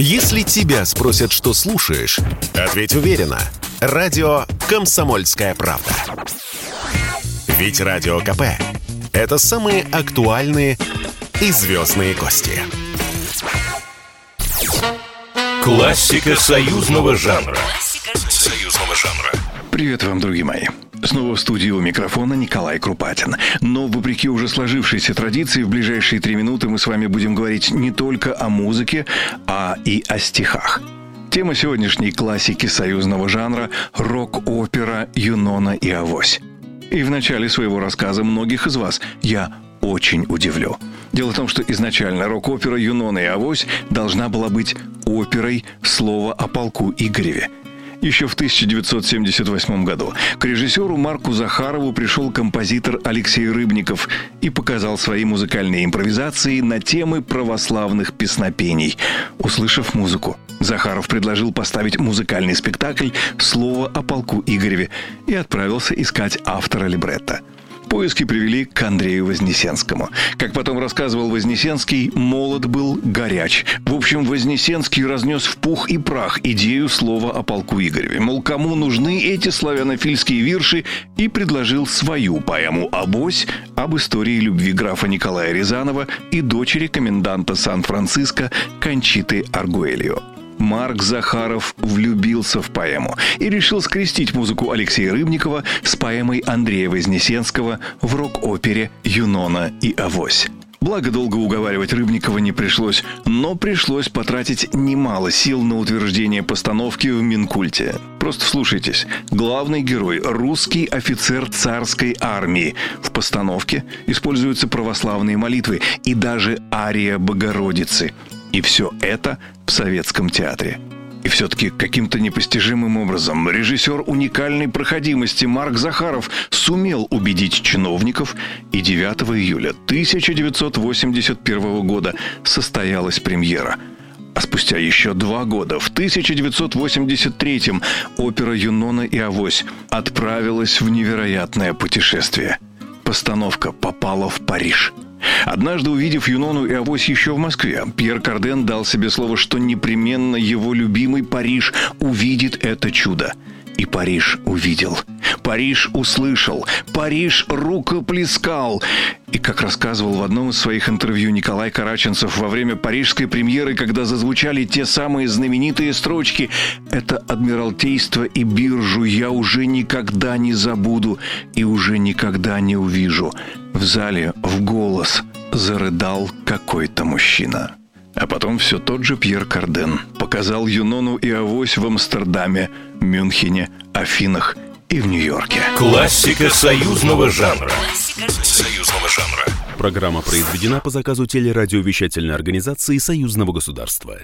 Если тебя спросят, что слушаешь, ответь уверенно. Радио «Комсомольская правда». Ведь Радио КП – это самые актуальные и звездные гости. Классика союзного жанра. Союзного жанра. Привет вам, друзья мои. Снова в студии у микрофона Николай Крупатин. Но вопреки уже сложившейся традиции, в ближайшие три минуты мы с вами будем говорить не только о музыке, а и о стихах. Тема сегодняшней классики союзного жанра – рок-опера «Юнона и Авось». И в начале своего рассказа многих из вас я очень удивлю. Дело в том, что изначально рок-опера «Юнона и Авось» должна была быть оперой «Слово о полку Игореве», еще в 1978 году к режиссеру Марку Захарову пришел композитор Алексей Рыбников и показал свои музыкальные импровизации на темы православных песнопений. Услышав музыку, Захаров предложил поставить музыкальный спектакль «Слово о полку Игореве» и отправился искать автора либретто – Поиски привели к Андрею Вознесенскому. Как потом рассказывал Вознесенский, молод был горяч. В общем, Вознесенский разнес в пух и прах идею слова о полку Игореве. Мол, кому нужны эти славянофильские вирши, и предложил свою поэму «Обось» об истории любви графа Николая Рязанова и дочери коменданта Сан-Франциско Кончиты Аргуэлио. Марк Захаров влюбился в поэму и решил скрестить музыку Алексея Рыбникова с поэмой Андрея Вознесенского в рок-опере «Юнона и Авось». Благо, долго уговаривать Рыбникова не пришлось, но пришлось потратить немало сил на утверждение постановки в Минкульте. Просто слушайтесь. Главный герой – русский офицер царской армии. В постановке используются православные молитвы и даже ария Богородицы. И все это в советском театре. И все-таки каким-то непостижимым образом режиссер уникальной проходимости Марк Захаров сумел убедить чиновников, и 9 июля 1981 года состоялась премьера. А спустя еще два года, в 1983-м, опера «Юнона и Авось» отправилась в невероятное путешествие. Постановка попала в Париж – Однажды, увидев Юнону и Авось еще в Москве, Пьер Карден дал себе слово, что непременно его любимый Париж увидит это чудо. И Париж увидел. Париж услышал. Париж рукоплескал. И, как рассказывал в одном из своих интервью Николай Караченцев во время парижской премьеры, когда зазвучали те самые знаменитые строчки «Это Адмиралтейство и биржу я уже никогда не забуду и уже никогда не увижу». В зале в голос зарыдал какой-то мужчина. А потом все тот же Пьер Карден показал Юнону и Авось в Амстердаме, Мюнхене, Афинах и в Нью-Йорке. Классика союзного жанра. Союзного жанра. Программа произведена по заказу телерадиовещательной организации Союзного государства.